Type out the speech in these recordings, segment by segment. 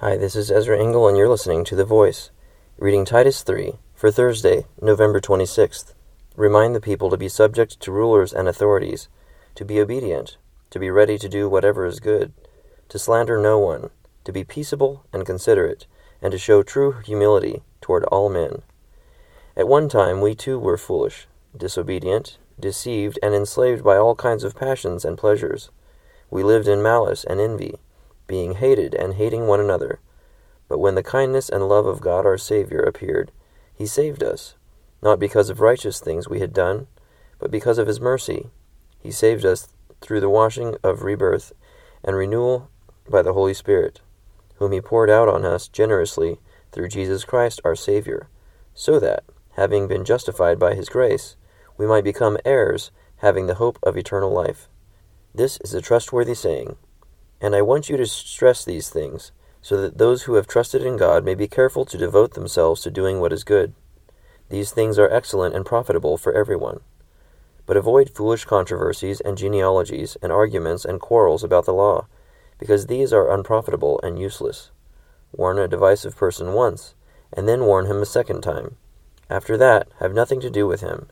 Hi, this is Ezra Engel, and you're listening to The Voice, reading Titus 3 for Thursday, November 26th. Remind the people to be subject to rulers and authorities, to be obedient, to be ready to do whatever is good, to slander no one, to be peaceable and considerate, and to show true humility toward all men. At one time we too were foolish, disobedient, deceived, and enslaved by all kinds of passions and pleasures. We lived in malice and envy being hated and hating one another. But when the kindness and love of God our Saviour appeared, he saved us, not because of righteous things we had done, but because of his mercy. He saved us through the washing of rebirth and renewal by the Holy Spirit, whom he poured out on us generously through Jesus Christ our Saviour, so that, having been justified by his grace, we might become heirs, having the hope of eternal life. This is a trustworthy saying and I want you to stress these things, so that those who have trusted in God may be careful to devote themselves to doing what is good. These things are excellent and profitable for everyone. But avoid foolish controversies and genealogies and arguments and quarrels about the law, because these are unprofitable and useless. Warn a divisive person once, and then warn him a second time. After that, have nothing to do with him.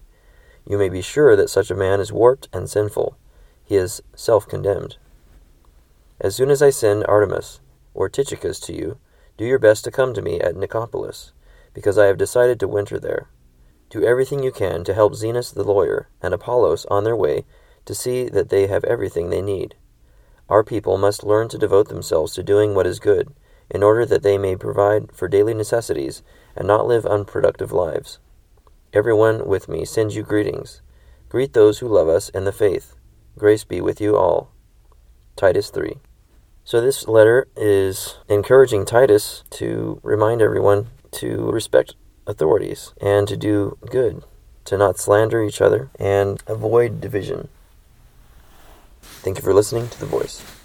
You may be sure that such a man is warped and sinful. He is self condemned. As soon as I send Artemas or Tychicus to you, do your best to come to me at Nicopolis, because I have decided to winter there. Do everything you can to help Zenas the lawyer and Apollos on their way to see that they have everything they need. Our people must learn to devote themselves to doing what is good, in order that they may provide for daily necessities and not live unproductive lives. Everyone with me sends you greetings. Greet those who love us in the faith. Grace be with you all. Titus 3. So, this letter is encouraging Titus to remind everyone to respect authorities and to do good, to not slander each other and avoid division. Thank you for listening to The Voice.